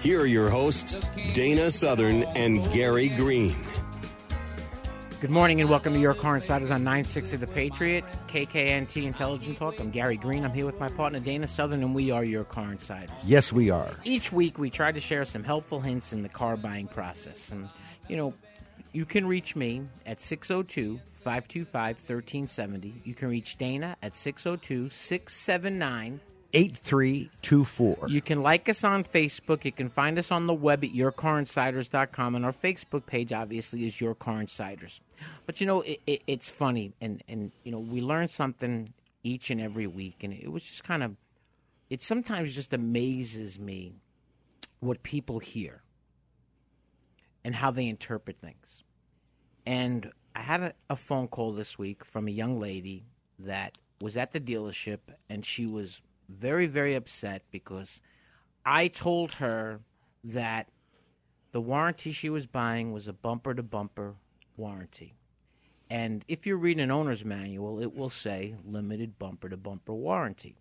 Here are your hosts, Dana Southern and Gary Green. Good morning and welcome to Your Car Insiders on 960 The Patriot, KKNT Intelligent Talk. I'm Gary Green. I'm here with my partner Dana Southern, and we are Your Car Insiders. Yes, we are. Each week we try to share some helpful hints in the car buying process. And, you know, you can reach me at 602 525 1370. You can reach Dana at 602 679 8324. You can like us on Facebook. You can find us on the web at yourcarinsiders.com. And our Facebook page, obviously, is Your Car Insiders. But, you know, it, it, it's funny. And, and, you know, we learn something each and every week. And it was just kind of, it sometimes just amazes me what people hear and how they interpret things. And I had a, a phone call this week from a young lady that was at the dealership and she was very, very upset because I told her that the warranty she was buying was a bumper to bumper warranty. And if you read an owner's manual, it will say limited bumper to bumper warranty.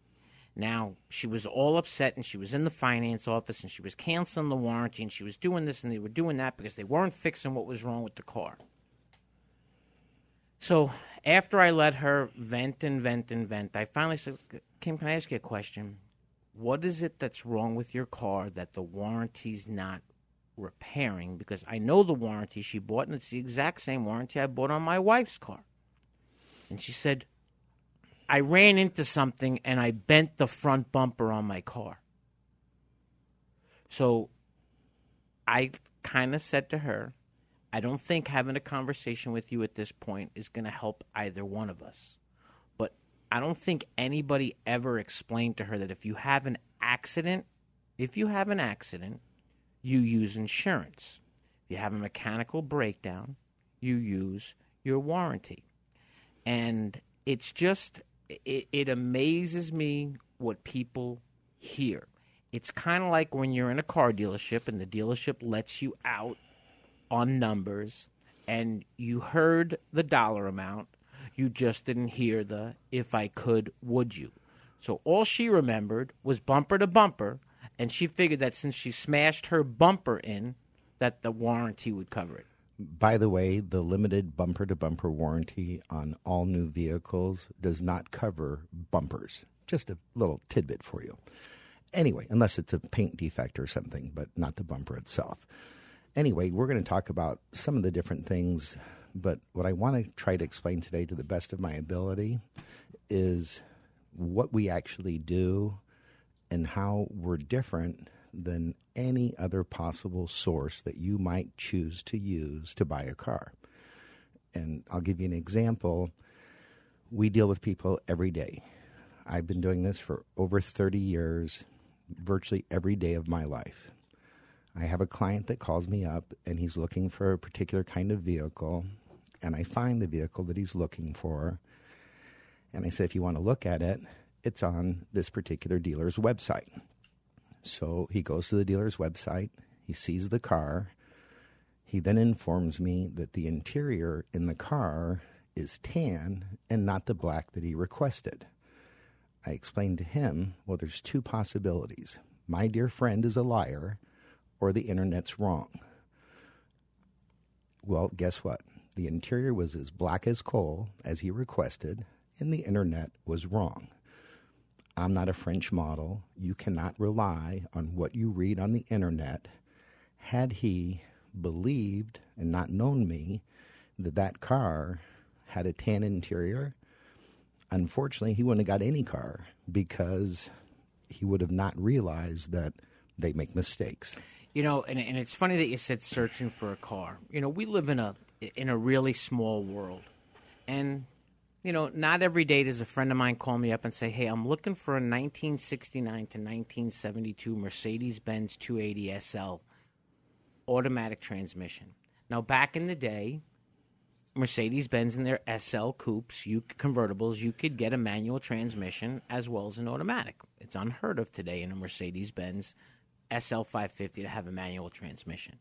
Now, she was all upset and she was in the finance office and she was canceling the warranty and she was doing this and they were doing that because they weren't fixing what was wrong with the car. So after I let her vent and vent and vent, I finally said, Kim, can I ask you a question? What is it that's wrong with your car that the warranty's not repairing? Because I know the warranty she bought, and it's the exact same warranty I bought on my wife's car. And she said, I ran into something and I bent the front bumper on my car. So I kind of said to her, I don't think having a conversation with you at this point is going to help either one of us. I don't think anybody ever explained to her that if you have an accident, if you have an accident, you use insurance. If you have a mechanical breakdown, you use your warranty. And it's just, it, it amazes me what people hear. It's kind of like when you're in a car dealership and the dealership lets you out on numbers and you heard the dollar amount, you just didn't hear the if I could, would you? So all she remembered was bumper to bumper, and she figured that since she smashed her bumper in, that the warranty would cover it. By the way, the limited bumper to bumper warranty on all new vehicles does not cover bumpers. Just a little tidbit for you. Anyway, unless it's a paint defect or something, but not the bumper itself. Anyway, we're going to talk about some of the different things, but what I want to try to explain today to the best of my ability is what we actually do and how we're different than any other possible source that you might choose to use to buy a car. And I'll give you an example. We deal with people every day. I've been doing this for over 30 years, virtually every day of my life. I have a client that calls me up and he's looking for a particular kind of vehicle, and I find the vehicle that he's looking for. And I say, if you want to look at it, it's on this particular dealer's website. So he goes to the dealer's website, he sees the car. He then informs me that the interior in the car is tan and not the black that he requested. I explained to him, well, there's two possibilities. My dear friend is a liar, or the internet's wrong. Well, guess what? The interior was as black as coal as he requested, and the internet was wrong. I'm not a French model. You cannot rely on what you read on the internet. Had he believed and not known me that that car had a tan interior, unfortunately, he wouldn't have got any car because he would have not realized that they make mistakes. You know, and, and it's funny that you said searching for a car. You know, we live in a in a really small world, and you know, not every day does a friend of mine call me up and say, "Hey, I'm looking for a 1969 to 1972 Mercedes-Benz 280 SL automatic transmission." Now, back in the day, Mercedes Benz and their SL coupes, you convertibles, you could get a manual transmission as well as an automatic. It's unheard of today in a Mercedes Benz SL 550 to have a manual transmission.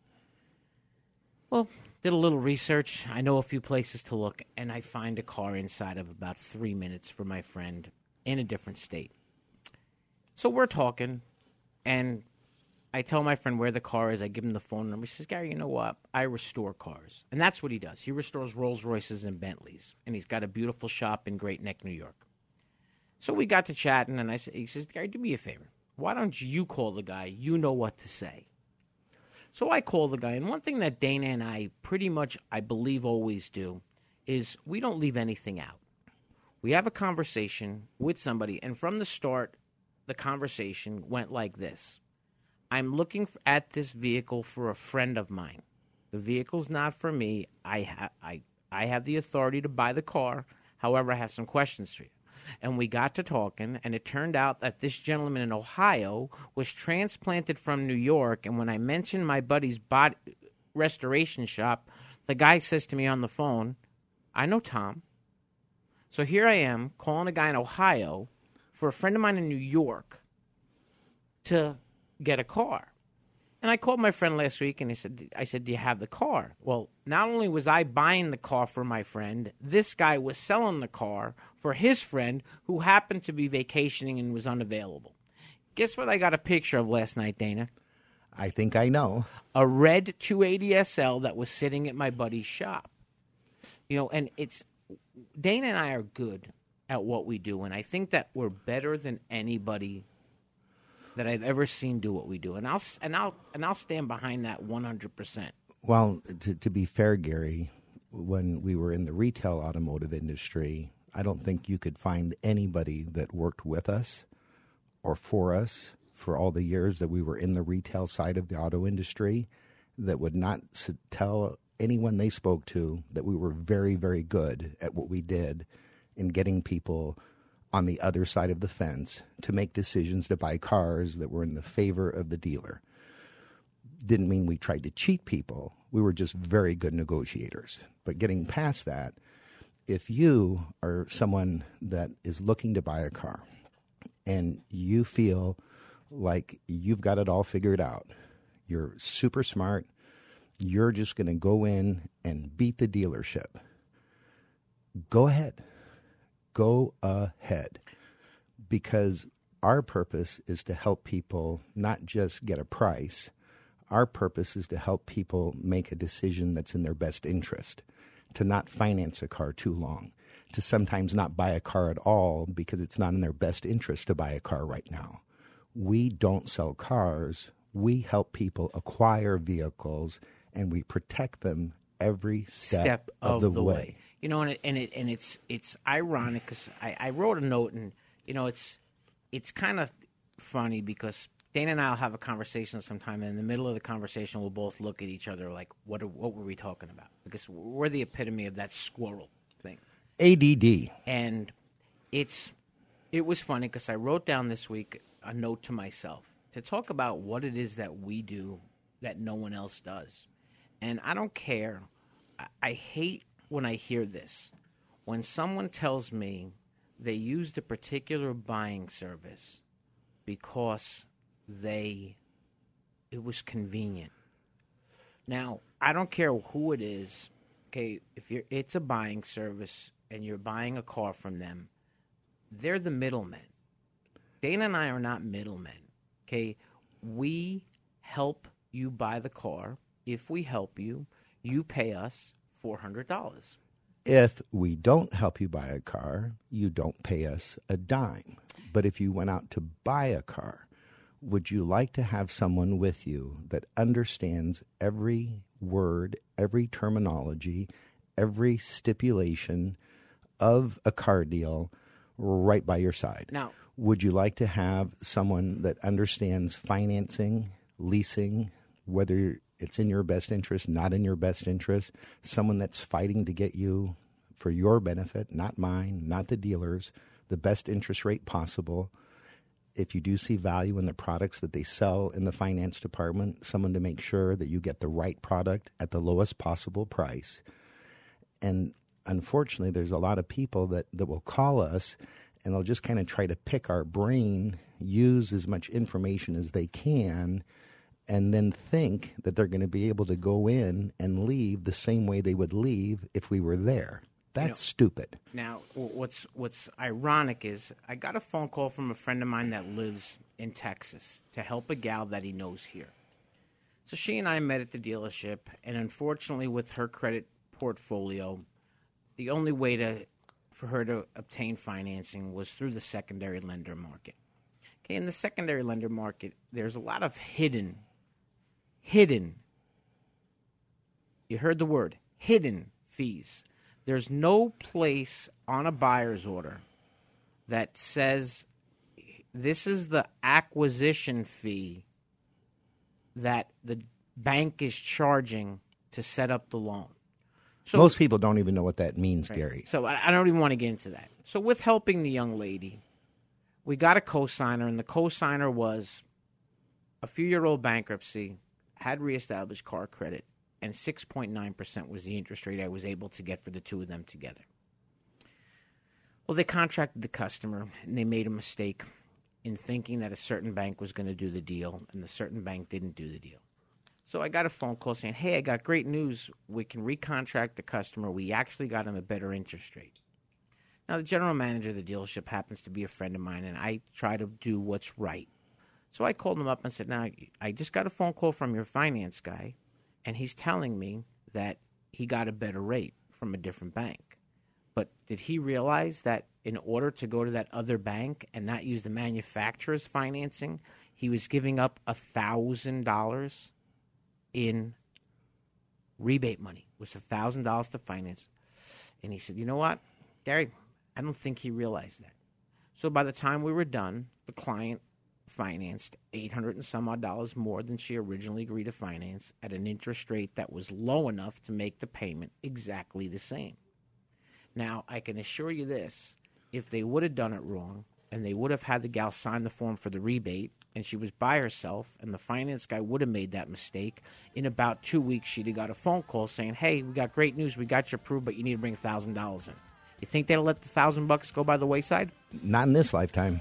Well, did a little research. I know a few places to look, and I find a car inside of about three minutes for my friend in a different state. So we're talking, and I tell my friend where the car is. I give him the phone number. He says, Gary, you know what? I restore cars. And that's what he does. He restores Rolls Royces and Bentleys. And he's got a beautiful shop in Great Neck, New York. So we got to chatting, and I said, he says, Gary, do me a favor. Why don't you call the guy? You know what to say. So I call the guy. And one thing that Dana and I pretty much, I believe, always do is we don't leave anything out. We have a conversation with somebody, and from the start, the conversation went like this I'm looking at this vehicle for a friend of mine. The vehicle's not for me. I, ha- I, I have the authority to buy the car. However, I have some questions for you. And we got to talking, and it turned out that this gentleman in Ohio was transplanted from New York. And when I mentioned my buddy's body restoration shop, the guy says to me on the phone, I know Tom. So here I am calling a guy in Ohio for a friend of mine in New York to get a car. And I called my friend last week and he said, I said, Do you have the car? Well, not only was I buying the car for my friend, this guy was selling the car for his friend who happened to be vacationing and was unavailable. Guess what I got a picture of last night, Dana? I think I know. A red 280 SL that was sitting at my buddy's shop. You know, and it's Dana and I are good at what we do, and I think that we're better than anybody that I've ever seen do what we do, and I'll and I'll and I'll stand behind that one hundred percent. Well, to, to be fair, Gary, when we were in the retail automotive industry, I don't think you could find anybody that worked with us or for us for all the years that we were in the retail side of the auto industry that would not tell anyone they spoke to that we were very, very good at what we did in getting people on the other side of the fence to make decisions to buy cars that were in the favor of the dealer didn't mean we tried to cheat people. We were just very good negotiators. But getting past that, if you are someone that is looking to buy a car and you feel like you've got it all figured out, you're super smart, you're just going to go in and beat the dealership, go ahead. Go ahead. Because our purpose is to help people not just get a price, our purpose is to help people make a decision that's in their best interest, to not finance a car too long, to sometimes not buy a car at all because it's not in their best interest to buy a car right now. We don't sell cars, we help people acquire vehicles and we protect them every step, step of, the, way. You know, and it, and it and it's it's ironic because I, I wrote a note and you know it's it's kind of funny because Dana and I'll have a conversation sometime, and in the middle of the conversation, we'll both look at each other like, "What are, what were we talking about?" Because we're the epitome of that squirrel thing. ADD. and it's it was funny because I wrote down this week a note to myself to talk about what it is that we do that no one else does, and I don't care. I, I hate when I hear this when someone tells me they used a particular buying service because they it was convenient. Now, I don't care who it is. Okay, if you're it's a buying service and you're buying a car from them, they're the middlemen. Dana and I are not middlemen. Okay, we help you buy the car. If we help you, you pay us four hundred dollars. If we don't help you buy a car, you don't pay us a dime. But if you went out to buy a car, would you like to have someone with you that understands every word, every terminology, every stipulation of a car deal right by your side? Now- would you like to have someone that understands financing, leasing, whether it's in your best interest, not in your best interest, someone that's fighting to get you for your benefit, not mine, not the dealer's, the best interest rate possible? if you do see value in the products that they sell in the finance department, someone to make sure that you get the right product at the lowest possible price. And unfortunately, there's a lot of people that, that will call us and they'll just kind of try to pick our brain, use as much information as they can, and then think that they're going to be able to go in and leave the same way they would leave if we were there. That's stupid. Now, what's what's ironic is I got a phone call from a friend of mine that lives in Texas to help a gal that he knows here. So she and I met at the dealership, and unfortunately, with her credit portfolio, the only way to for her to obtain financing was through the secondary lender market. Okay, in the secondary lender market, there's a lot of hidden, hidden. You heard the word hidden fees. There's no place on a buyer's order that says this is the acquisition fee that the bank is charging to set up the loan. So Most people don't even know what that means, Gary. so I, I don't even want to get into that. So with helping the young lady, we got a cosigner, and the cosigner was a few year old bankruptcy, had reestablished car credit, and 6.9% was the interest rate I was able to get for the two of them together. Well, they contracted the customer, and they made a mistake in thinking that a certain bank was going to do the deal, and the certain bank didn't do the deal. So I got a phone call saying, "Hey, I got great news. We can recontract the customer. We actually got him a better interest rate." Now, the general manager of the dealership happens to be a friend of mine, and I try to do what's right. So I called him up and said, "Now, I just got a phone call from your finance guy, and he's telling me that he got a better rate from a different bank. But did he realize that in order to go to that other bank and not use the manufacturer's financing, he was giving up a thousand dollars in rebate money? It was a thousand dollars to finance. And he said, You know what, Gary, I don't think he realized that. So by the time we were done, the client financed 800 and some odd dollars more than she originally agreed to finance at an interest rate that was low enough to make the payment exactly the same. Now, I can assure you this if they would have done it wrong and they would have had the gal sign the form for the rebate and she was by herself and the finance guy would have made that mistake, in about two weeks she'd have got a phone call saying, Hey, we got great news, we got you approved, but you need to bring thousand dollars in. You think they'll let the thousand bucks go by the wayside? Not in this lifetime.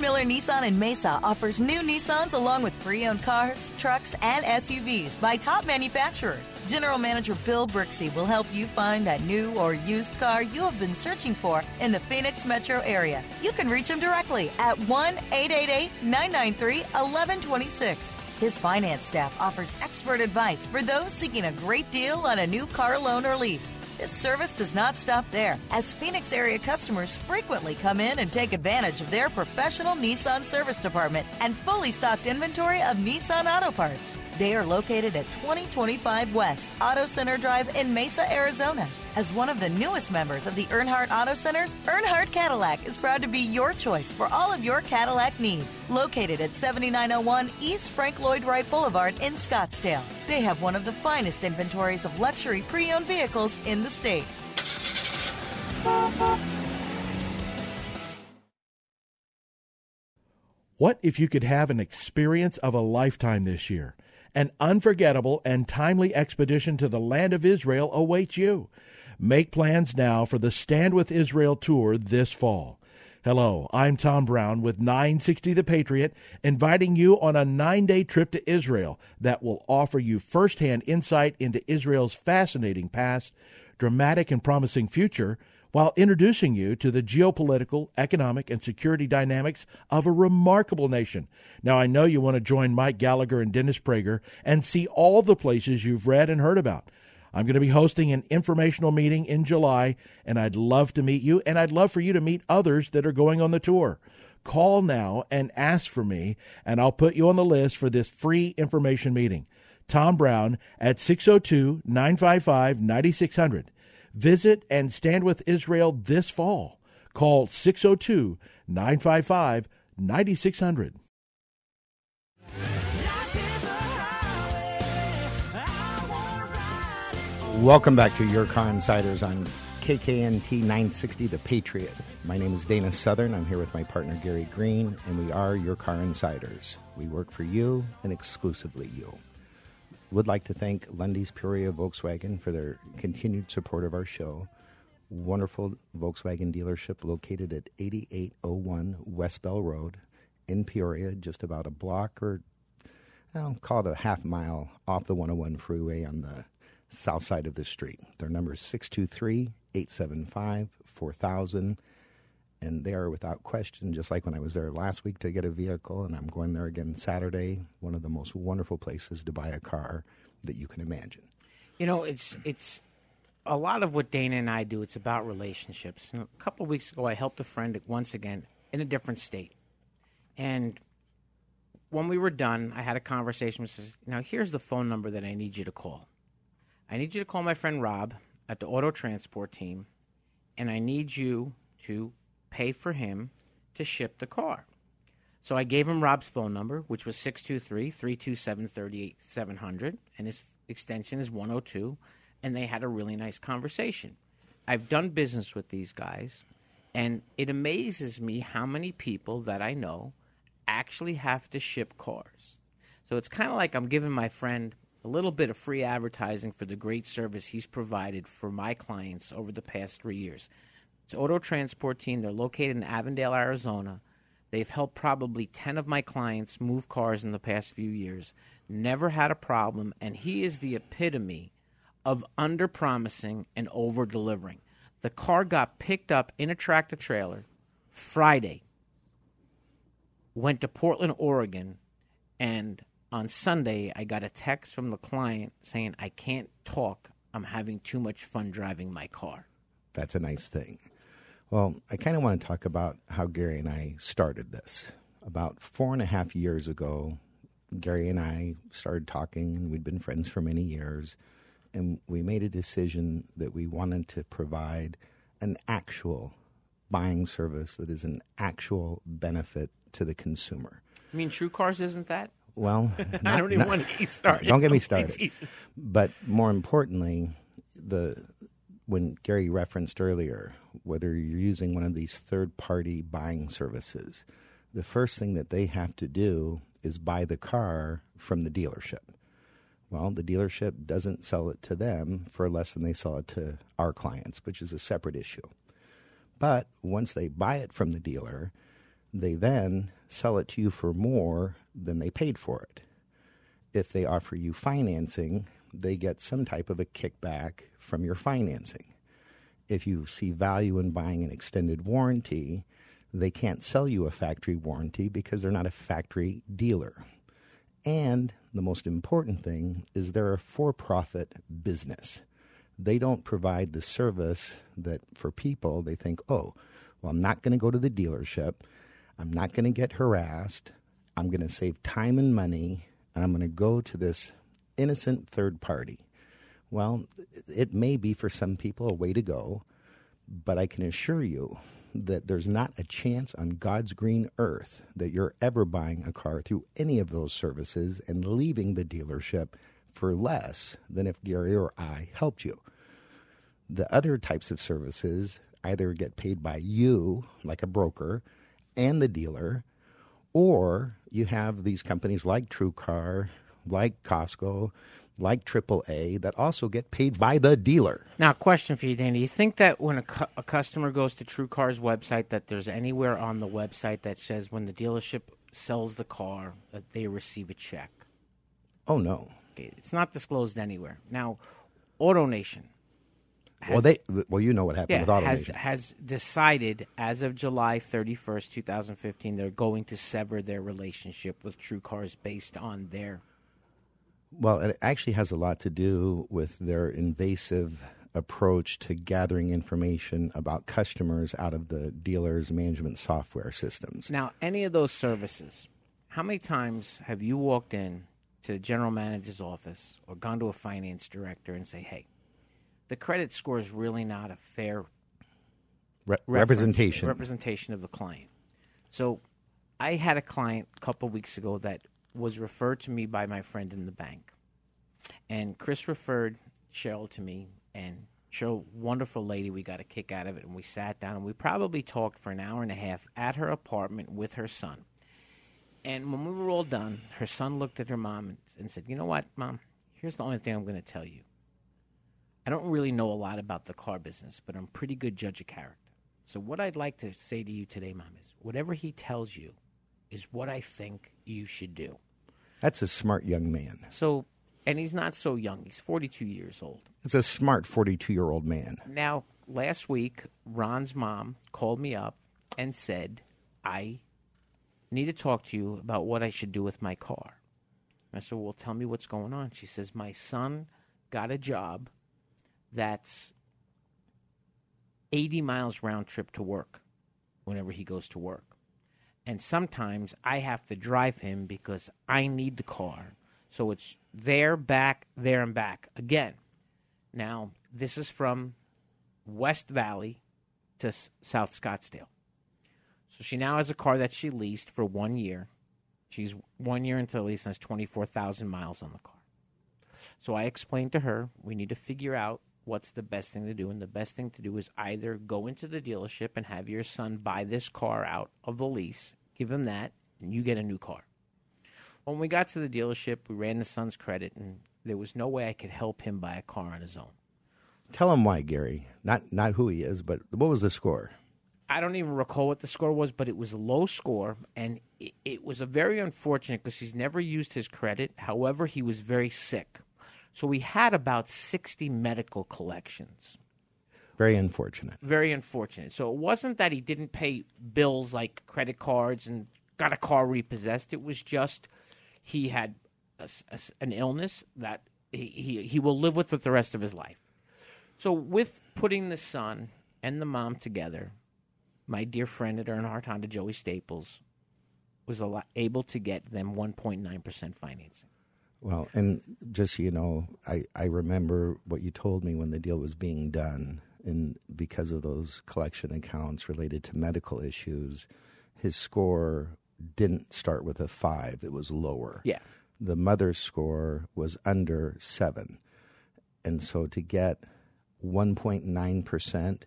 Miller Nissan in Mesa offers new Nissans along with pre owned cars, trucks, and SUVs by top manufacturers. General Manager Bill Brixey will help you find that new or used car you have been searching for in the Phoenix metro area. You can reach him directly at 1 888 993 1126. His finance staff offers expert advice for those seeking a great deal on a new car loan or lease. This service does not stop there, as Phoenix area customers frequently come in and take advantage of their professional Nissan service department and fully stocked inventory of Nissan auto parts. They are located at 2025 West Auto Center Drive in Mesa, Arizona. As one of the newest members of the Earnhardt Auto Centers, Earnhardt Cadillac is proud to be your choice for all of your Cadillac needs. Located at 7901 East Frank Lloyd Wright Boulevard in Scottsdale, they have one of the finest inventories of luxury pre owned vehicles in the state. What if you could have an experience of a lifetime this year? An unforgettable and timely expedition to the land of Israel awaits you. Make plans now for the Stand with Israel tour this fall. Hello, I'm Tom Brown with 960 The Patriot, inviting you on a nine day trip to Israel that will offer you firsthand insight into Israel's fascinating past, dramatic and promising future, while introducing you to the geopolitical, economic, and security dynamics of a remarkable nation. Now, I know you want to join Mike Gallagher and Dennis Prager and see all the places you've read and heard about. I'm going to be hosting an informational meeting in July, and I'd love to meet you, and I'd love for you to meet others that are going on the tour. Call now and ask for me, and I'll put you on the list for this free information meeting. Tom Brown at 602 955 9600. Visit and stand with Israel this fall. Call 602 955 9600. Welcome back to Your Car Insiders on KKNT 960 The Patriot. My name is Dana Southern. I'm here with my partner Gary Green, and we are Your Car Insiders. We work for you and exclusively you. Would like to thank Lundy's Peoria Volkswagen for their continued support of our show. Wonderful Volkswagen dealership located at 8801 West Bell Road in Peoria, just about a block or I'll call it a half mile off the 101 freeway on the south side of the street. Their number is 623 875 4000. And they are without question, just like when I was there last week to get a vehicle, and I'm going there again Saturday, one of the most wonderful places to buy a car that you can imagine. You know, it's it's a lot of what Dana and I do. It's about relationships. A couple of weeks ago, I helped a friend once again in a different state, and when we were done, I had a conversation with says, "Now here's the phone number that I need you to call. I need you to call my friend Rob at the auto transport team, and I need you to pay for him to ship the car." So I gave him Rob's phone number, which was 623 327 3800, and his extension is 102, and they had a really nice conversation. I've done business with these guys, and it amazes me how many people that I know actually have to ship cars. So it's kind of like I'm giving my friend a little bit of free advertising for the great service he's provided for my clients over the past three years. It's Auto Transport Team. They're located in Avondale, Arizona. They've helped probably 10 of my clients move cars in the past few years. Never had a problem, and he is the epitome of under promising and over delivering. The car got picked up in a tractor trailer Friday, went to Portland, Oregon, and on Sunday I got a text from the client saying, I can't talk. I'm having too much fun driving my car. That's a nice thing. Well, I kind of want to talk about how Gary and I started this. About four and a half years ago, Gary and I started talking, and we'd been friends for many years. And we made a decision that we wanted to provide an actual buying service that is an actual benefit to the consumer. I mean, TrueCars isn't that? Well, I don't even not- want to get started. Don't get me started. But more importantly, the when Gary referenced earlier, whether you're using one of these third-party buying services, the first thing that they have to do is buy the car from the dealership. Well, the dealership doesn't sell it to them for less than they sell it to our clients, which is a separate issue. But once they buy it from the dealer, They then sell it to you for more than they paid for it. If they offer you financing, they get some type of a kickback from your financing. If you see value in buying an extended warranty, they can't sell you a factory warranty because they're not a factory dealer. And the most important thing is they're a for profit business. They don't provide the service that for people they think, oh, well, I'm not going to go to the dealership. I'm not going to get harassed. I'm going to save time and money. And I'm going to go to this innocent third party. Well, it may be for some people a way to go, but I can assure you that there's not a chance on God's green earth that you're ever buying a car through any of those services and leaving the dealership for less than if Gary or I helped you. The other types of services either get paid by you, like a broker, and the dealer, or you have these companies like TrueCar, like Costco, like AAA that also get paid by the dealer. Now, question for you, Danny. You think that when a, cu- a customer goes to TrueCar's website, that there's anywhere on the website that says when the dealership sells the car that they receive a check? Oh no, Okay, it's not disclosed anywhere. Now, AutoNation. well they well you know what happened Yeah, with auto has has decided as of July 31st, 2015, they're going to sever their relationship with TrueCars based on their Well, it actually has a lot to do with their invasive approach to gathering information about customers out of the dealer's management software systems. Now, any of those services, how many times have you walked in to the general manager's office or gone to a finance director and say, "Hey, the credit score is really not a fair Re- representation. representation of the client." So, I had a client a couple weeks ago that was referred to me by my friend in the bank, and Chris referred Cheryl to me, and Cheryl, wonderful lady, we got a kick out of it, and we sat down and we probably talked for an hour and a half at her apartment with her son. And when we were all done, her son looked at her mom and, said, "You know what, mom? Here's the only thing I'm going to tell you. I don't really know a lot about the car business, but I'm a pretty good judge of character. So what I'd like to say to you today, mom, is whatever he tells you is what I think you should do." That's a smart young man. So, and he's not so young. He's 42 years old. It's a smart 42 year old man. Now, last week, Ron's mom called me up and said, I need to talk to you about what I should do with my car. I said, Well, tell me what's going on. She says, My son got a job that's 80 miles round trip to work whenever he goes to work. And sometimes I have to drive him because I need the car. So it's there, back, there, and back. Again, now this is from West Valley to S- South Scottsdale. So she now has a car that she leased for one year. She's one year into the lease and has 24,000 miles on the car. So I explained to her we need to figure out what's the best thing to do. And the best thing to do is either go into the dealership and have your son buy this car out of the lease, give him that, and you get a new car. When we got to the dealership, we ran the son's credit, and there was no way I could help him buy a car on his own. Tell him why, Gary. Not not who he is, but what was the score? I don't even recall what the score was, but it was a low score, and it, it was a very unfortunate because he's never used his credit. However, he was very sick, so we had about sixty medical collections. Very unfortunate. Very unfortunate. So it wasn't that he didn't pay bills like credit cards and got a car repossessed. It was just he had a a an illness that he, he he will live with it the rest of his life. So with putting the son and the mom together, my dear friend at Earnhardt Honda, Joey Staples, was able to get them 1.9% financing. Well, and just so you know, I, I remember what you told me when the deal was being done. And because of those collection accounts related to medical issues, his score didn't start with a five, it was lower. Yeah. The mother's score was under seven. And so to get 1.9%,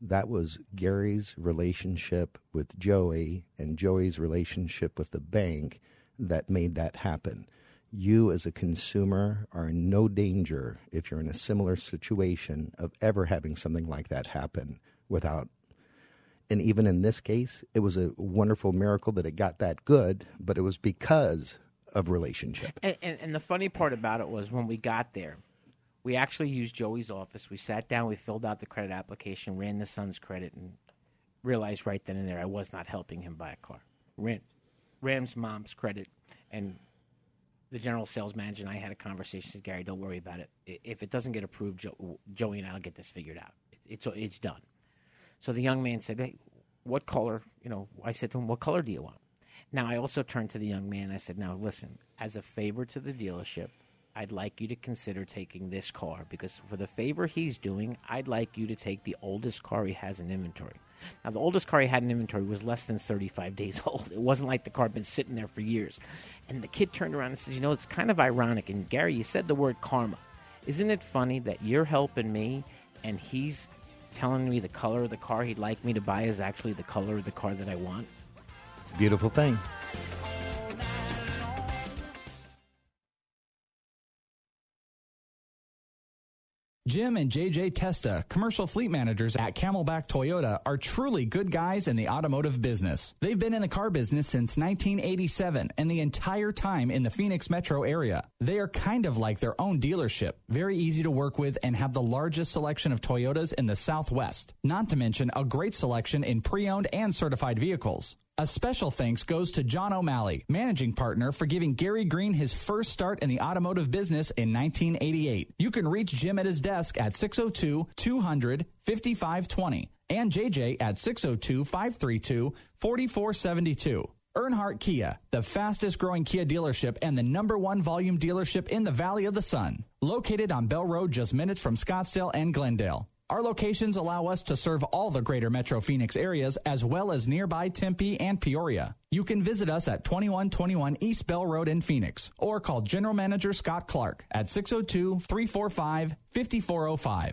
that was Gary's relationship with Joey and Joey's relationship with the bank that made that happen. You, as a consumer, are in no danger if you're in a similar situation of ever having something like that happen without And even in this case, it was a wonderful miracle that it got that good, but it was because of relationship. And, and, and the funny part about it was when we got there, we actually used Joey's office. We sat down, we filled out the credit application, ran the son's credit, and realized right then and there I was not helping him buy a car. Ran Ram's mom's credit, and the general sales manager and I had a conversation. Said, Gary, don't worry about it. If it doesn't get approved, jo- Joey and I'll get this figured out. It's it's done. So the young man said, "Hey, what color?" You know, I said to him, "What color do you want?" Now I also turned to the young man. I said, "Now listen, as a favor to the dealership, I'd like you to consider taking this car because for the favor he's doing, I'd like you to take the oldest car he has in inventory." Now, the oldest car he had in inventory was less than 35 days old. It wasn't like the car had been sitting there for years. And the kid turned around and says, You know, it's kind of ironic. And Gary, you said the word karma. Isn't it funny that you're helping me and he's telling me the color of the car he'd like me to buy is actually the color of the car that I want? It's a beautiful thing. Jim and JJ Testa, commercial fleet managers at Camelback Toyota, are truly good guys in the automotive business. They've been in the car business since 1987 and the entire time in the Phoenix metro area. They are kind of like their own dealership, very easy to work with, and have the largest selection of Toyotas in the Southwest. Not to mention a great selection in pre owned and certified vehicles. A special thanks goes to John O'Malley, managing partner, for giving Gary Green his first start in the automotive business in 1988. You can reach Jim at his desk at 602 200 5520 and JJ at 602 532 4472. Earnhardt Kia, the fastest growing Kia dealership and the number one volume dealership in the Valley of the Sun. Located on Bell Road just minutes from Scottsdale and Glendale. Our locations allow us to serve all the greater Metro Phoenix areas as well as nearby Tempe and Peoria. You can visit us at 2121 East Bell Road in Phoenix or call General Manager Scott Clark at 602 345 5405.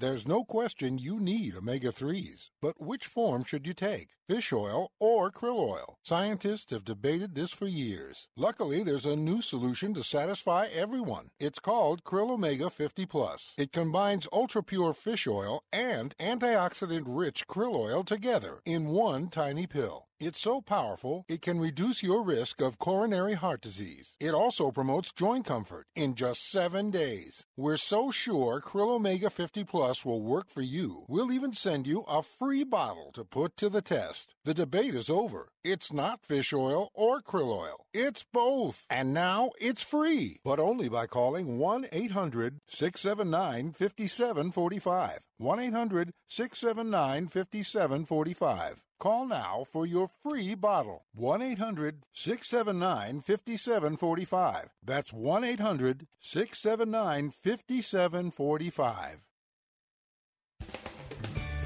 There's no question you need omega 3s, but which form should you take? Fish oil or krill oil? Scientists have debated this for years. Luckily, there's a new solution to satisfy everyone. It's called Krill Omega 50 Plus. It combines ultra pure fish oil and antioxidant rich krill oil together in one tiny pill. It's so powerful, it can reduce your risk of coronary heart disease. It also promotes joint comfort in just seven days. We're so sure Krill Omega 50 Plus will work for you, we'll even send you a free bottle to put to the test. The debate is over. It's not fish oil or krill oil. It's both. And now it's free, but only by calling 1 800 679 5745. 1 800 679 5745. Call now for your free bottle. 1 800 679 5745. That's 1 800 679 5745.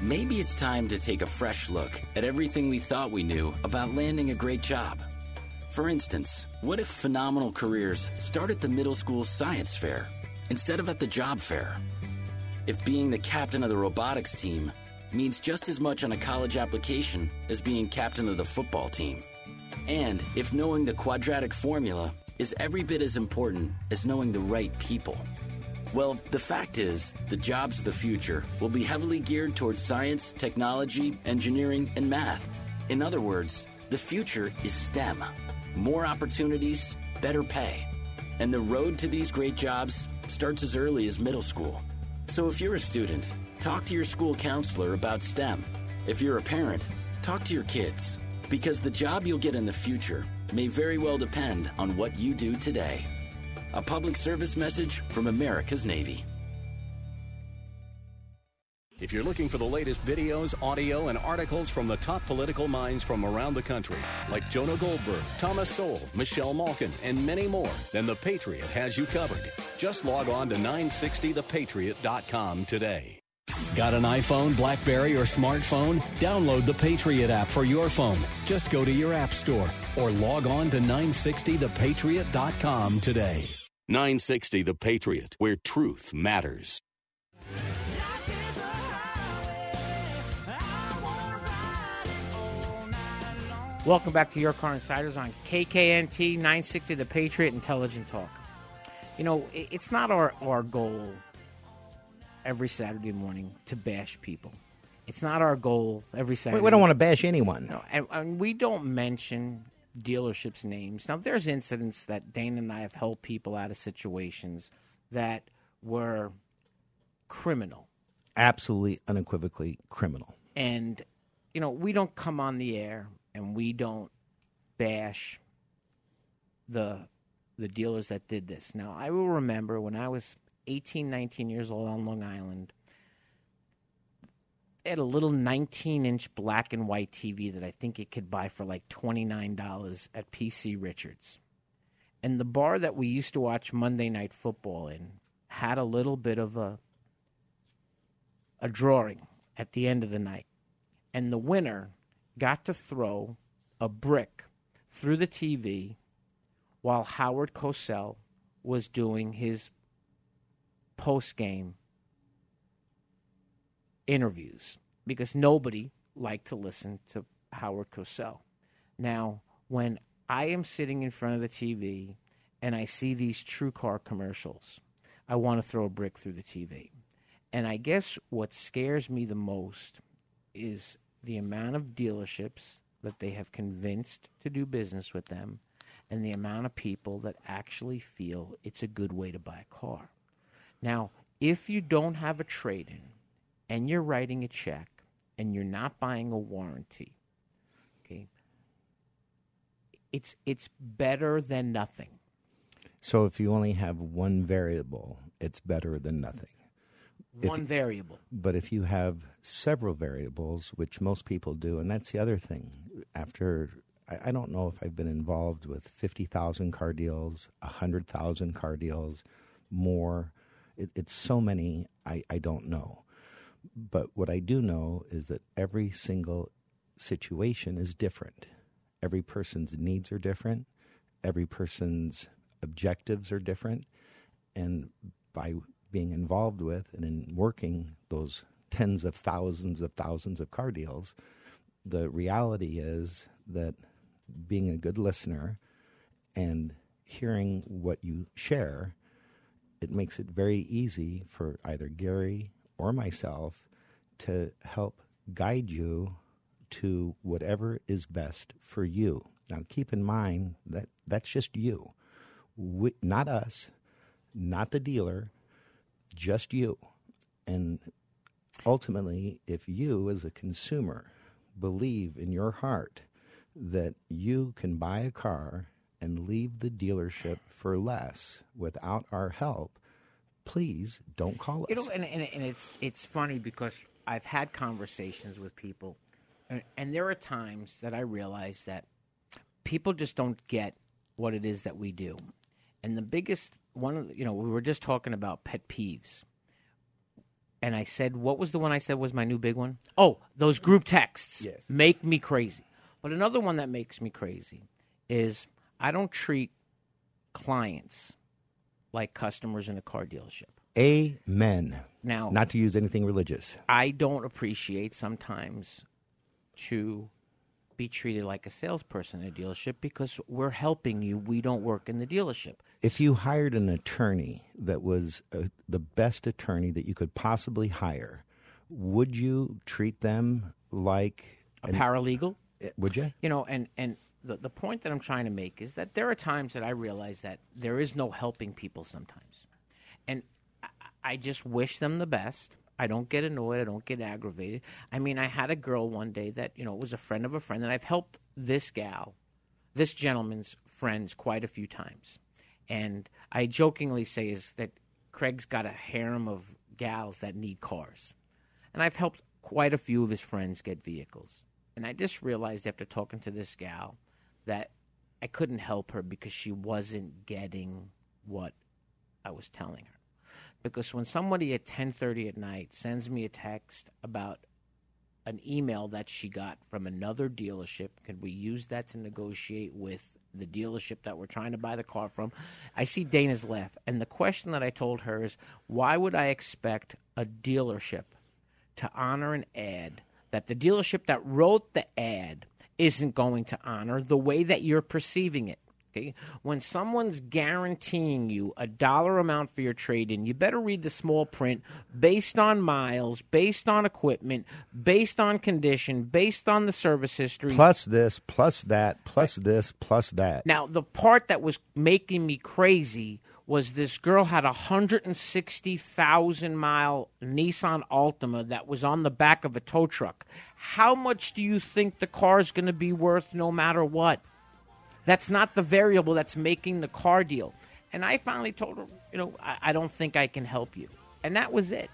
Maybe it's time to take a fresh look at everything we thought we knew about landing a great job. For instance, what if phenomenal careers start at the middle school science fair instead of at the job fair? If being the captain of the robotics team means just as much on a college application as being captain of the football team. And if knowing the quadratic formula is every bit as important as knowing the right people. Well, the fact is, the jobs of the future will be heavily geared towards science, technology, engineering, and math. In other words, the future is STEM. More opportunities, better pay. And the road to these great jobs starts as early as middle school. So if you're a student, talk to your school counselor about STEM. If you're a parent, talk to your kids. Because the job you'll get in the future may very well depend on what you do today. A public service message from America's Navy. If you're looking for the latest videos, audio, and articles from the top political minds from around the country, like Jonah Goldberg, Thomas Sowell, Michelle Malkin, and many more, then The Patriot has you covered. Just log on to 960thepatriot.com today. Got an iPhone, Blackberry, or smartphone? Download the Patriot app for your phone. Just go to your app store or log on to 960thepatriot.com today. 960 The Patriot, where truth matters. Welcome back to Your Car Insiders on KKNT 960 The Patriot Intelligent Talk. You know, it's not our, our goal every Saturday morning to bash people. It's not our goal every Saturday. We, we don't want to bash anyone. No, and, and we don't mention dealerships' names. Now, there's incidents that Dana and I have helped people out of situations that were criminal. Absolutely, unequivocally criminal. And, you know, we don't come on the air and we don't bash the the dealers that did this. Now, I will remember when I was 18, 19 years old on Long Island, they had a little 19 inch black and white TV that I think it could buy for like $29 at PC Richards. And the bar that we used to watch Monday Night Football in had a little bit of a a drawing at the end of the night. And the winner got to throw a brick through the TV while Howard Cosell was doing his post game interviews because nobody liked to listen to Howard Cosell. Now, when I am sitting in front of the TV and I see these TrueCar commercials, I want to throw a brick through the TV. And I guess what scares me the most is the amount of dealerships that they have convinced to do business with them and the amount of people that actually feel it's a good way to buy a car. Now, if you don't have a trade in and you're writing a check and you're not buying a warranty, okay, it's it's better than nothing. So if you only have one variable, it's better than nothing. If- One variable. But if you have several variables, which most people do, and that's the other thing, after I, I don't know if I've been involved with 50,000 car deals, 100,000 car deals, more. It, it's so many, I, I don't know. But what I do know is that every single situation is different. Every person's needs are different. Every person's objectives are different. And by being involved with and in working those tens of thousands of thousands of car deals, the reality is that being a good listener and hearing what you share, it makes it very easy for either Gary or myself to help guide you to whatever is best for you. Now, keep in mind that that's just you, we, not us, not the dealer, just you. And ultimately, if you as a consumer believe in your heart that you can buy a car and leave the dealership for less without our help, please don't call us. You know, and, and, and it's it's funny because I've had conversations with people, and, and there are times that I realize that people just don't get what it is that we do. And the biggest one, you know, we were just talking about pet peeves. And I said, what was the one I said was my new big one? Oh, those group texts Yes. make me crazy. But another one that makes me crazy is I don't treat clients like customers in a car dealership. Amen. Now- not to use anything religious. I don't appreciate sometimes to be treated like a salesperson in a dealership because we're helping you. We don't work in the dealership. If you hired an attorney that was uh, the best attorney that you could possibly hire, would you treat them like A paralegal? Uh, Would you? You know, and and the the point that I'm trying to make is that there are times that I realize that there is no helping people sometimes, and I, I just wish them the best. I don't get annoyed. I don't get aggravated. I mean, I had a girl one day that you know was a friend of a friend, and I've helped this gal, this gentleman's friends quite a few times, and I jokingly say is that Craig's got a harem of gals that need cars, and I've helped quite a few of his friends get vehicles. And I just realized after talking to this gal that I couldn't help her because she wasn't getting what I was telling her. Because when somebody at 10:30 at night sends me a text about an email that she got from another dealership, can we use that to negotiate with the dealership that we're trying to buy the car from? I see Dana's laugh, and the question that I told her is, why would I expect a dealership to honor an ad that the dealership that wrote the ad isn't going to honor the way that you're perceiving it? Okay? When someone's guaranteeing you a dollar amount for your trade in, you better read the small print based on miles, based on equipment, based on condition, based on the service history. Plus this, plus that, plus this, plus that. Now, the part that was making me crazy was this girl had a 160,000 mile Nissan Altima that was on the back of a tow truck. How much do you think the car is going to be worth no matter what? That's not the variable that's making the car deal. And I finally told her, you know, I, I don't think I can help you. And that was it.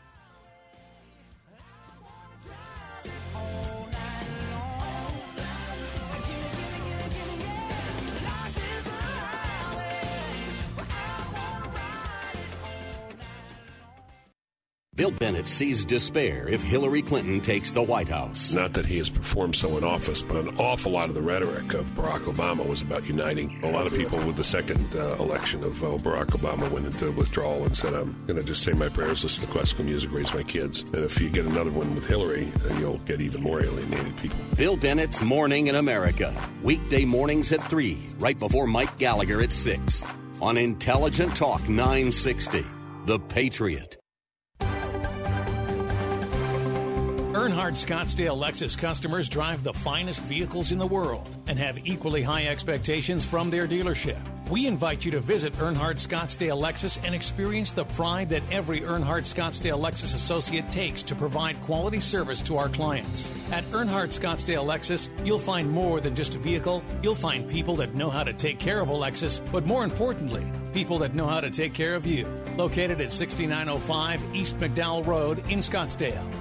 Bill Bennett sees despair if Hillary Clinton takes the White House. Not that he has performed so in office, but an awful lot of the rhetoric of Barack Obama was about uniting. A lot of people with the second uh, election of uh, Barack Obama went into withdrawal and said, I'm going to just say my prayers, listen to classical music, raise my kids. And if you get another one with Hillary, uh, you'll get even more alienated people. Bill Bennett's Morning in America. Weekday mornings at 3, right before Mike Gallagher at 6. On Intelligent Talk 960. The Patriot. Earnhardt Scottsdale Lexus customers drive the finest vehicles in the world and have equally high expectations from their dealership. We invite you to visit Earnhardt Scottsdale Lexus and experience the pride that every Earnhardt Scottsdale Lexus associate takes to provide quality service to our clients. At Earnhardt Scottsdale Lexus, you'll find more than just a vehicle. You'll find people that know how to take care of a Lexus, but more importantly, people that know how to take care of you. Located at 6905 East McDowell Road in Scottsdale.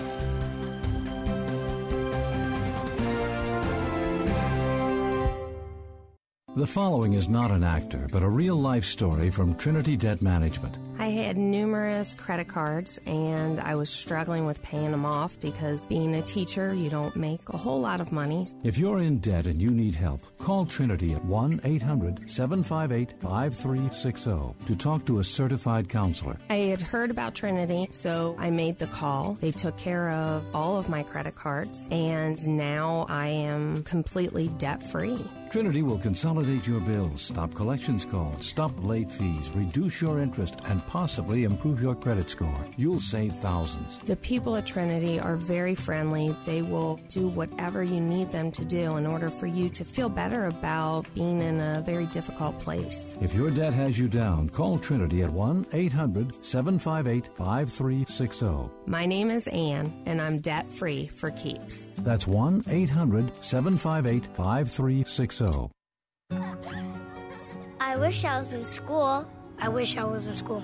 The following is not an actor, but a real life story from Trinity Debt Management. I had numerous credit cards and I was struggling with paying them off because being a teacher, you don't make a whole lot of money. If you're in debt and you need help, call Trinity at 1 800 758 5360 to talk to a certified counselor. I had heard about Trinity, so I made the call. They took care of all of my credit cards and now I am completely debt free. Trinity will consolidate your bills, stop collections calls, stop late fees, reduce your interest, and possibly improve your credit score. You'll save thousands. The people at Trinity are very friendly. They will do whatever you need them to do in order for you to feel better about being in a very difficult place. If your debt has you down, call Trinity at 1 800 758 5360. My name is Anne, and I'm debt free for keeps. That's 1 800 758 5360. I wish I was in school. I wish I was in school.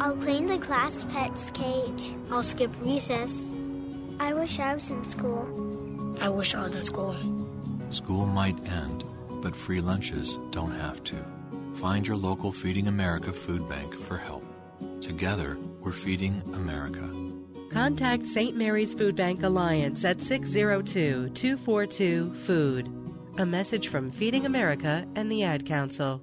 I'll clean the class pet's cage. I'll skip recess. I wish I was in school. I wish I was in school. School might end, but free lunches don't have to. Find your local Feeding America food bank for help. Together, we're feeding America. Contact St. Mary's Food Bank Alliance at 602 242 Food. A message from Feeding America and the Ad Council.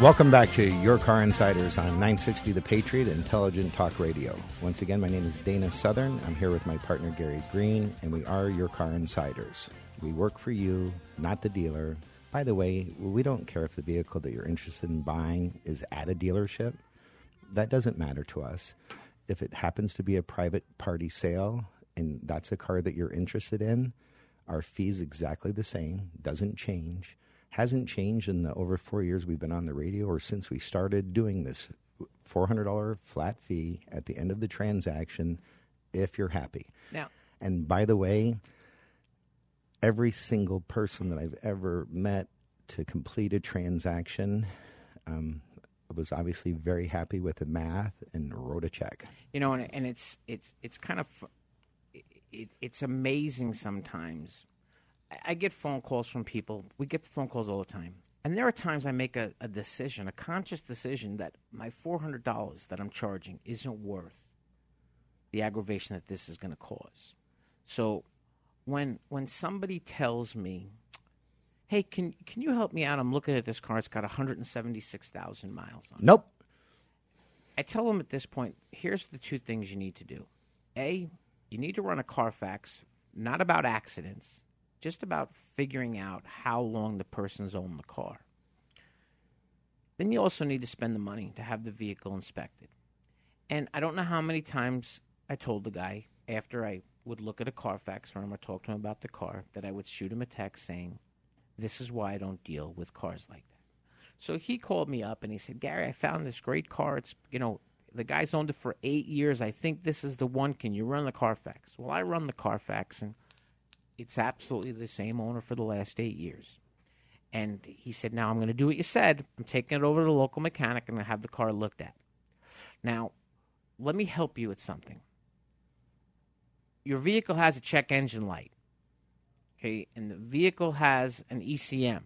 Welcome back to Your Car Insiders on 960 The Patriot Intelligent Talk Radio. Once again, my name is Dana Southern. I'm here with my partner Gary Green, and we are Your Car Insiders. We work for you, not the dealer. By the way, we don't care if the vehicle that you're interested in buying is at a dealership. That doesn't matter to us. If it happens to be a private party sale and that's a car that you're interested in, our fee's exactly the same, doesn't change hasn't changed in the over four years we've been on the radio or since we started doing this $400 flat fee at the end of the transaction if you're happy. Now, and by the way, every single person that I've ever met to complete a transaction um, was obviously very happy with the math and wrote a check. You know, and, and it's it's it's kind of it, it's amazing sometimes I get phone calls from people. We get phone calls all the time. And there are times I make a, a decision, a conscious decision, that my $400 that I'm charging isn't worth the aggravation that this is going to cause. So when when somebody tells me, "Hey, can can you help me out? I'm looking at this car. It's got 176,000 miles on it." Nope. I tell them at this point, here's the two things you need to do. A, you need to run a Carfax, not about accidents, just about figuring out how long the person's owned the car. Then you also need to spend the money to have the vehicle inspected. And I don't know how many times I told the guy after I would look at a Carfax for him or talk to him about the car that I would shoot him a text saying, This is why I don't deal with cars like that. So he called me up and he said, Gary, I found this great car. It's, you know, the guy's owned it for eight years. I think this is the one. Can you run the Carfax? Well, I run the Carfax and it's absolutely the same owner for the last eight years. And he said, Now I'm going to do what you said. I'm taking it over to the local mechanic and have the car looked at. Now, let me help you with something. Your vehicle has a check engine light, okay, and the vehicle has an ECM.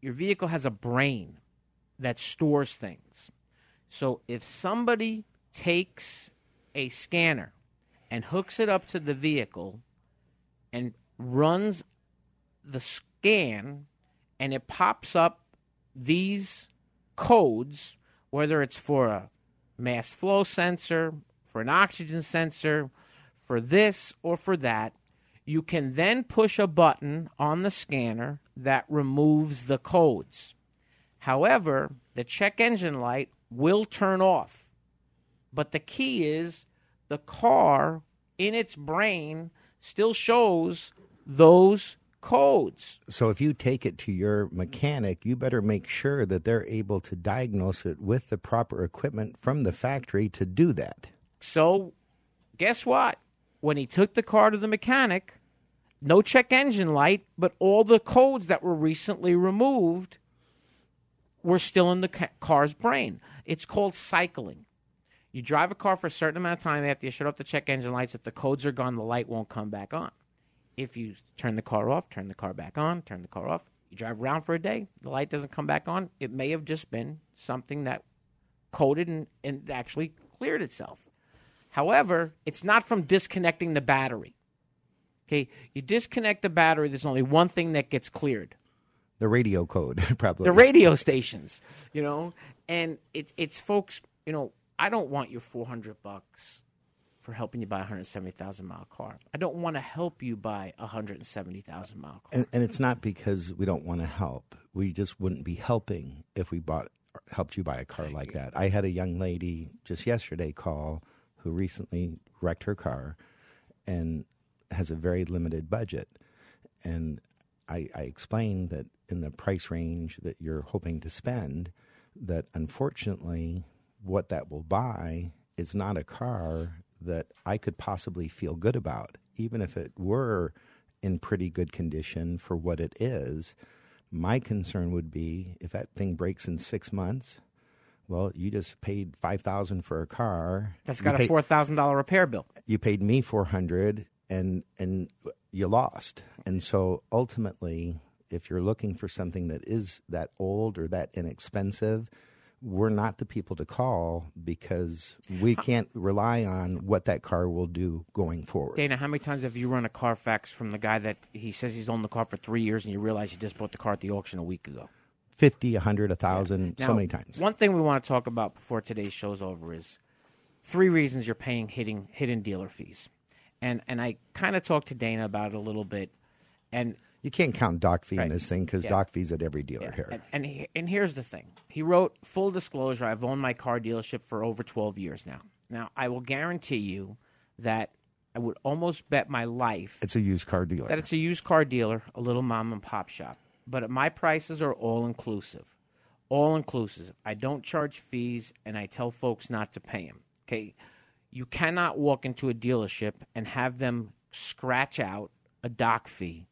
Your vehicle has a brain that stores things. So if somebody takes a scanner and hooks it up to the vehicle and runs the scan and it pops up these codes, whether it's for a mass flow sensor, for an oxygen sensor, for this or for that, you can then push a button on the scanner that removes the codes. However, the check engine light will turn off. But the key is the car in its brain still shows those codes. So if you take it to your mechanic, you better make sure that they're able to diagnose it with the proper equipment from the factory to do that. So, guess what? When he took the car to the mechanic, no check engine light, but all the codes that were recently removed were still in the car's brain. It's called cycling. You drive a car for a certain amount of time after you shut off the check engine lights. If the codes are gone, the light won't come back on. If you turn the car off, turn the car back on, turn the car off, you drive around for a day, the light doesn't come back on. It may have just been something that coded and, and actually cleared itself. However, it's not from disconnecting the battery. Okay, you disconnect the battery, there's only one thing that gets cleared. The radio code, probably. The radio stations, you know, and it, it's folks, you know, I don't want your 400 bucks for helping you buy a 170,000 mile car. I don't want to help you buy a 170,000 mile car. And, and, it's not because we don't want to help. We just wouldn't be helping if we bought helped you buy a car like that. I had a young lady just yesterday call who recently wrecked her car and has a very limited budget. And I, I explained that in the price range that you're hoping to spend, that unfortunately what that will buy is not a car that I could possibly feel good about, even if it were in pretty good condition for what it is. My concern would be if that thing breaks in six months, Well, you just paid five thousand for a car. That's got a paid- four thousand dollar repair bill. You paid me four hundred, and and you lost. And so ultimately, if you're looking for something that is that old or that inexpensive, we're not the people to call because we can't rely on what that car will do going forward. Dana, how many times have you run a Carfax from the guy that he says he's owned the car for three years, and you realize he just bought the car at the auction a week ago? Fifty, a hundred, a thousand, so many times. One thing we want to talk about before today's show's over is three reasons you're paying hidden hidden dealer fees, and and I kind of talked to Dana about it a little bit, and You can't count doc fee in this thing because Yeah. doc fees at every dealer here. and and, he, and here's the thing. He wrote full disclosure. I've owned my car dealership for over 12 years now. Now I will guarantee you that I would almost bet my life It's a used car dealer. that it's a used car dealer, a little mom and pop shop. But my prices are all inclusive. All inclusive. I don't charge fees and I tell folks not to pay them. Okay? You cannot walk into a dealership and have them scratch out a doc fee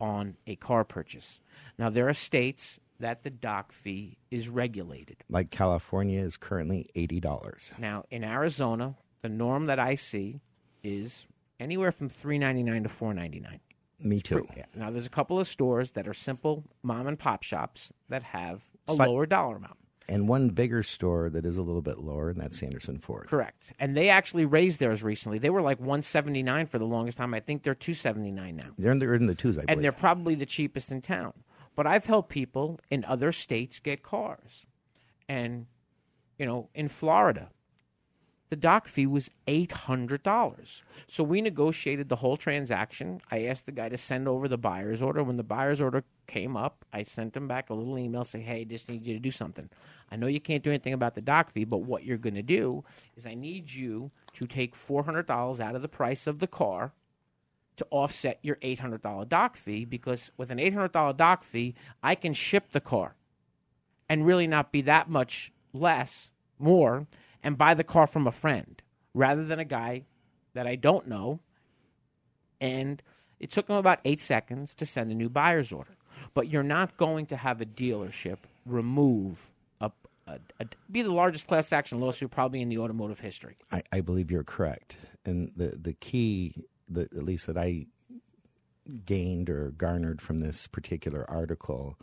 on a car purchase. Now there are states that the doc fee is regulated. like California is currently eighty dollars. Now in Arizona, the norm that I see is anywhere from 3.99 to 4.99. Me too. Yeah. Now, there's a couple of stores that are simple mom and pop shops that have a Slight- lower dollar amount. And one bigger store that is a little bit lower, and that's Sanderson Ford. Correct. And they actually raised theirs recently. They were like 179 for the longest time. I think they're 279 now. They're in the, in the twos, I believe. And they're probably the cheapest in town. But I've helped people in other states get cars. And, you know, in Florida, the doc fee was $800. So we negotiated the whole transaction. I asked the guy to send over the buyer's order. When the buyer's order came up, I sent him back a little email saying, hey, I just need you to do something. I know you can't do anything about the doc fee, but what you're going to do is I need you to take $400 out of the price of the car to offset your $800 doc fee because with an $800 doc fee, I can ship the car and really not be that much less, more, and buy the car from a friend rather than a guy that I don't know. And it took him about eight seconds to send a new buyer's order. But you're not going to have a dealership remove a, a, a be the largest class action lawsuit probably in the automotive history. I, I believe you're correct. And the, the key, that at least that I gained or garnered from this particular article,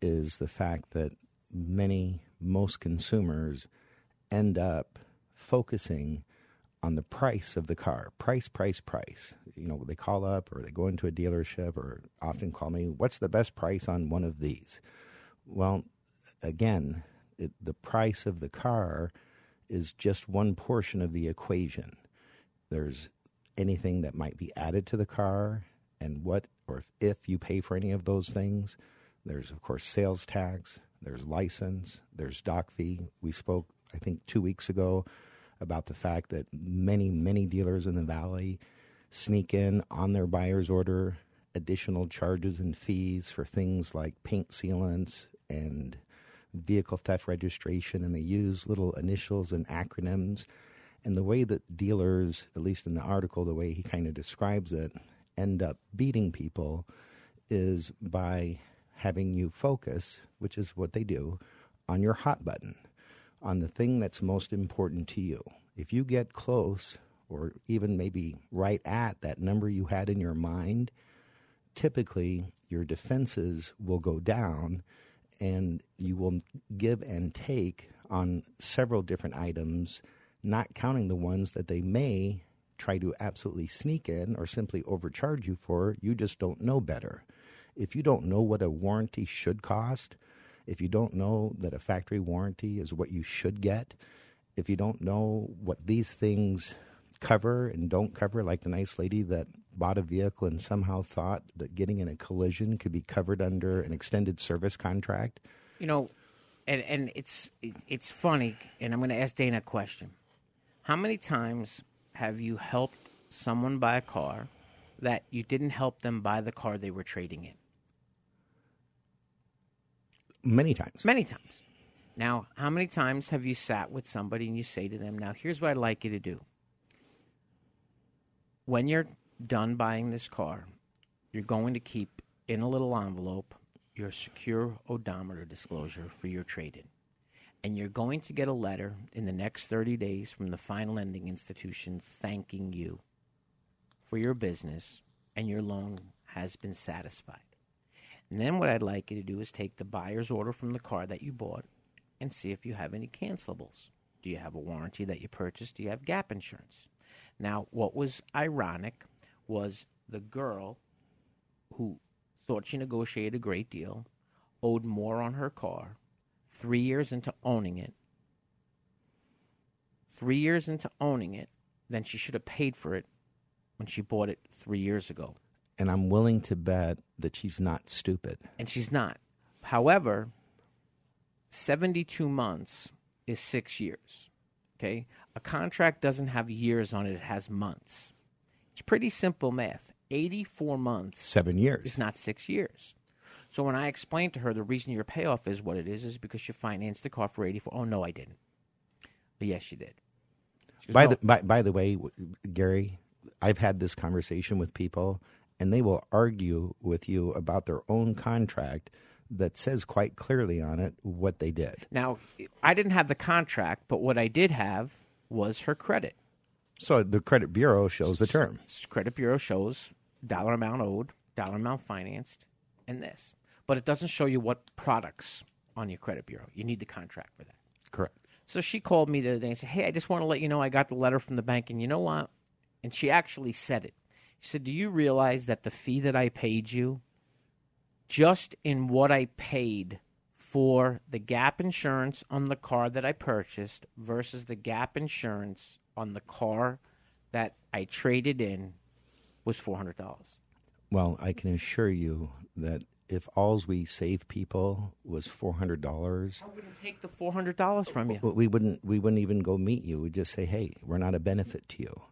is the fact that many, most consumers end up focusing on the price of the car. Price, price, price. You know, they call up or they go into a dealership or often call me, what's the best price on one of these? Well, again, it, the price of the car is just one portion of the equation. There's anything that might be added to the car and what or if, if you pay for any of those things. There's of course sales tax, there's license, there's doc fee. We spoke I think 2 weeks ago about the fact that many many dealers in the valley sneak in on their buyer's order additional charges and fees for things like paint sealants and vehicle theft registration and they use little initials and acronyms. And the way that dealers at least in the article the way he kind of describes it end up beating people is by having you focus which is what they do on your hot button on the thing that's most important to you if you get close or even maybe right at that number you had in your mind typically your defenses will go down and you will give and take on several different items, not counting the ones that they may try to absolutely sneak in or simply overcharge you for. You just don't know better. If you don't know what a warranty should cost, if you don't know that a factory warranty is what you should get, if you don't know what these things cover and don't cover, like the nice lady that bought a vehicle and somehow thought that getting in a collision could be covered under an extended service contract. You know, and and it's it, it's funny, and I'm going to ask Dana a question. How many times have you helped someone buy a car that you didn't help them buy the car they were trading in? Many times. Many times. Now, how many times have you sat with somebody and you say to them, "Now, here's what I'd like you to do. When you're done buying this car, you're going to keep in a little envelope your secure odometer disclosure for your trade in. and you're going to get a letter in the next 30 days from the fine lending institution thanking you for your business and your loan has been satisfied. And then what I'd like you to do is take the buyer's order from the car that you bought and see if you have any cancelables. Do you have a warranty that you purchased? Do you have gap insurance? Now, what was ironic was the girl who thought she negotiated a great deal owed more on her car three years into owning it. Three years into owning it, than she should have paid for it when she bought it three years ago. And I'm willing to bet that she's not stupid. And she's not. However, 72 months is six years. Okay? A contract doesn't have years on it, it has months. It's pretty simple math. 84 months. Seven years. Is not six years. So when I explained to her the reason your payoff is what it is, is because you financed the car for 84. Oh, no, I didn't. But yes, you did. Goes, By "No." the by, by the way, Gary, I've had this conversation with people, and they will argue with you about their own contract that says quite clearly on it what they did. Now, I didn't have the contract, but what I did have was her credit. So the credit bureau shows the term. Credit bureau shows dollar amount owed, dollar amount financed, and this. But it doesn't show you what products on your credit bureau. You need the contract for that. Correct. So she called me the other day and said, Hey, I just want to let you know I got the letter from the bank, and you know what? And she actually said it. She said, Do you realize that the fee that I paid you, just in what I paid for the gap insurance on the car that I purchased versus the gap insurance on the car that I traded in, was $400? Well, I can assure you that if alls we save people was four hundred dollars, I wouldn't take the $400 from you. we wouldn't we wouldn't even go meet you. We'd just say, "Hey, we're not a benefit to you."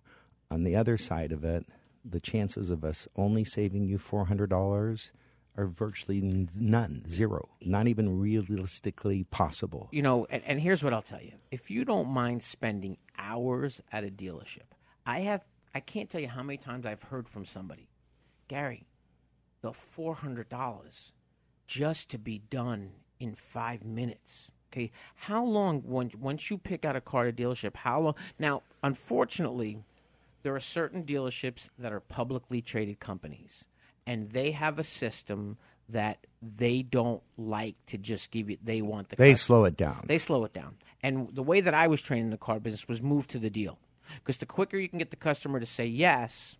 On the other side of it, the chances of us only saving you four hundred dollars are virtually none, zero, not even realistically possible. You know, and, and here's what I'll tell you. If you don't mind spending hours at a dealership, I have I can't tell you how many times I've heard from somebody, Gary, the four hundred dollars just to be done in five minutes. Okay, how long when, once you pick out a car at a dealership? How long? Now, unfortunately, there are certain dealerships that are publicly traded companies, and they have a system that they don't like to just give you. They want the They cus- slow it down. They slow it down. And the way that I was trained in the car business was move to the deal, because the quicker you can get the customer to say yes,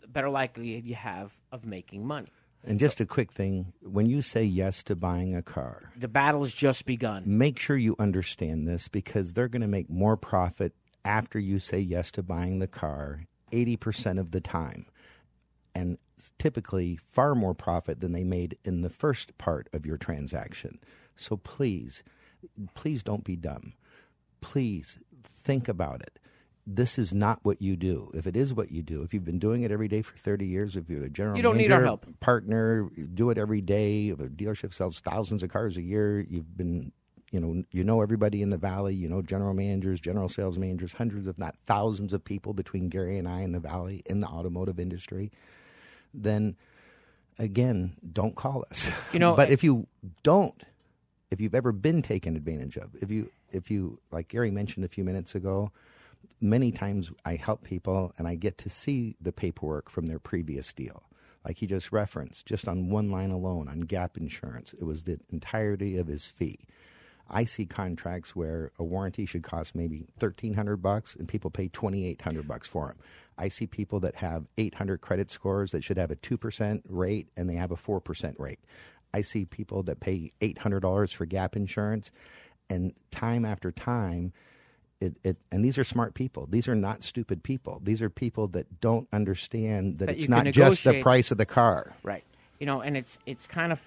the better likelihood you have of making money. And just a quick thing: when you say yes to buying a car, The battle has just begun. make sure you understand this because they're going to make more profit after you say yes to buying the car 80% of the time and typically far more profit than they made in the first part of your transaction so please please don't be dumb please think about it this is not what you do. If it is what you do, if you've been doing it every day for 30 years, if you're the general You don't need our help. partner, do it every day. If a dealership sells thousands of cars a year, you've been, you know, you know everybody in the valley. You know general managers, general sales managers, hundreds, if not thousands, of people between Gary and I in the valley in the automotive industry. Then, again, don't call us. You know, but I- if you don't, if you've ever been taken advantage of, if you, if you, like Gary mentioned a few minutes ago, many times I help people and I get to see the paperwork from their previous deal. Like he just referenced, just on one line alone on gap insurance, it was the entirety of his fee. I see contracts where a warranty should cost maybe thirteen hundred bucks, and people pay twenty eight hundred bucks for them. I see people that have eight hundred credit scores that should have a two percent rate, and they have a four percent rate. I see people that pay eight hundred dollars for gap insurance, and time after time, it, it and these are smart people. These are not stupid people. These are people that don't understand that, That it's not just the price of the car. Right. You know, and it's it's kind of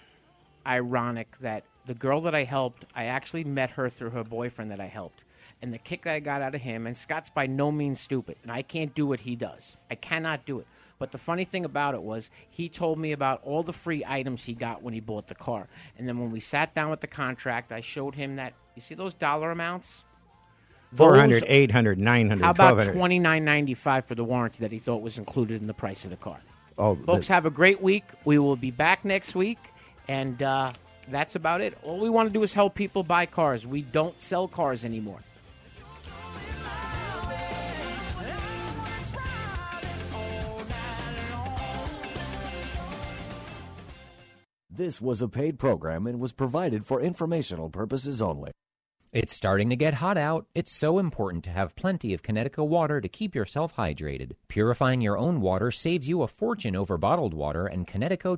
ironic that the girl that I helped, I actually met her through her boyfriend that I helped. And the kick that I got out of him, and Scott's by no means stupid, and I can't do what he does. I cannot do it. But the funny thing about it was, he told me about all the free items he got when he bought the car. And then when we sat down with the contract, I showed him that, you see those dollar amounts? Those- 400, 800, 900, How about twenty nine ninety five for the warranty that he thought was included in the price of the car? Oh, Folks, the- have a great week. We will be back next week, and uh, that's about it. All we want to do is help people buy cars. We don't sell cars anymore. This was a paid program and was provided for informational purposes only. It's starting to get hot out. It's so important to have plenty of Kinetico water to keep yourself hydrated. Purifying your own water saves you a fortune over bottled water, and Kinetico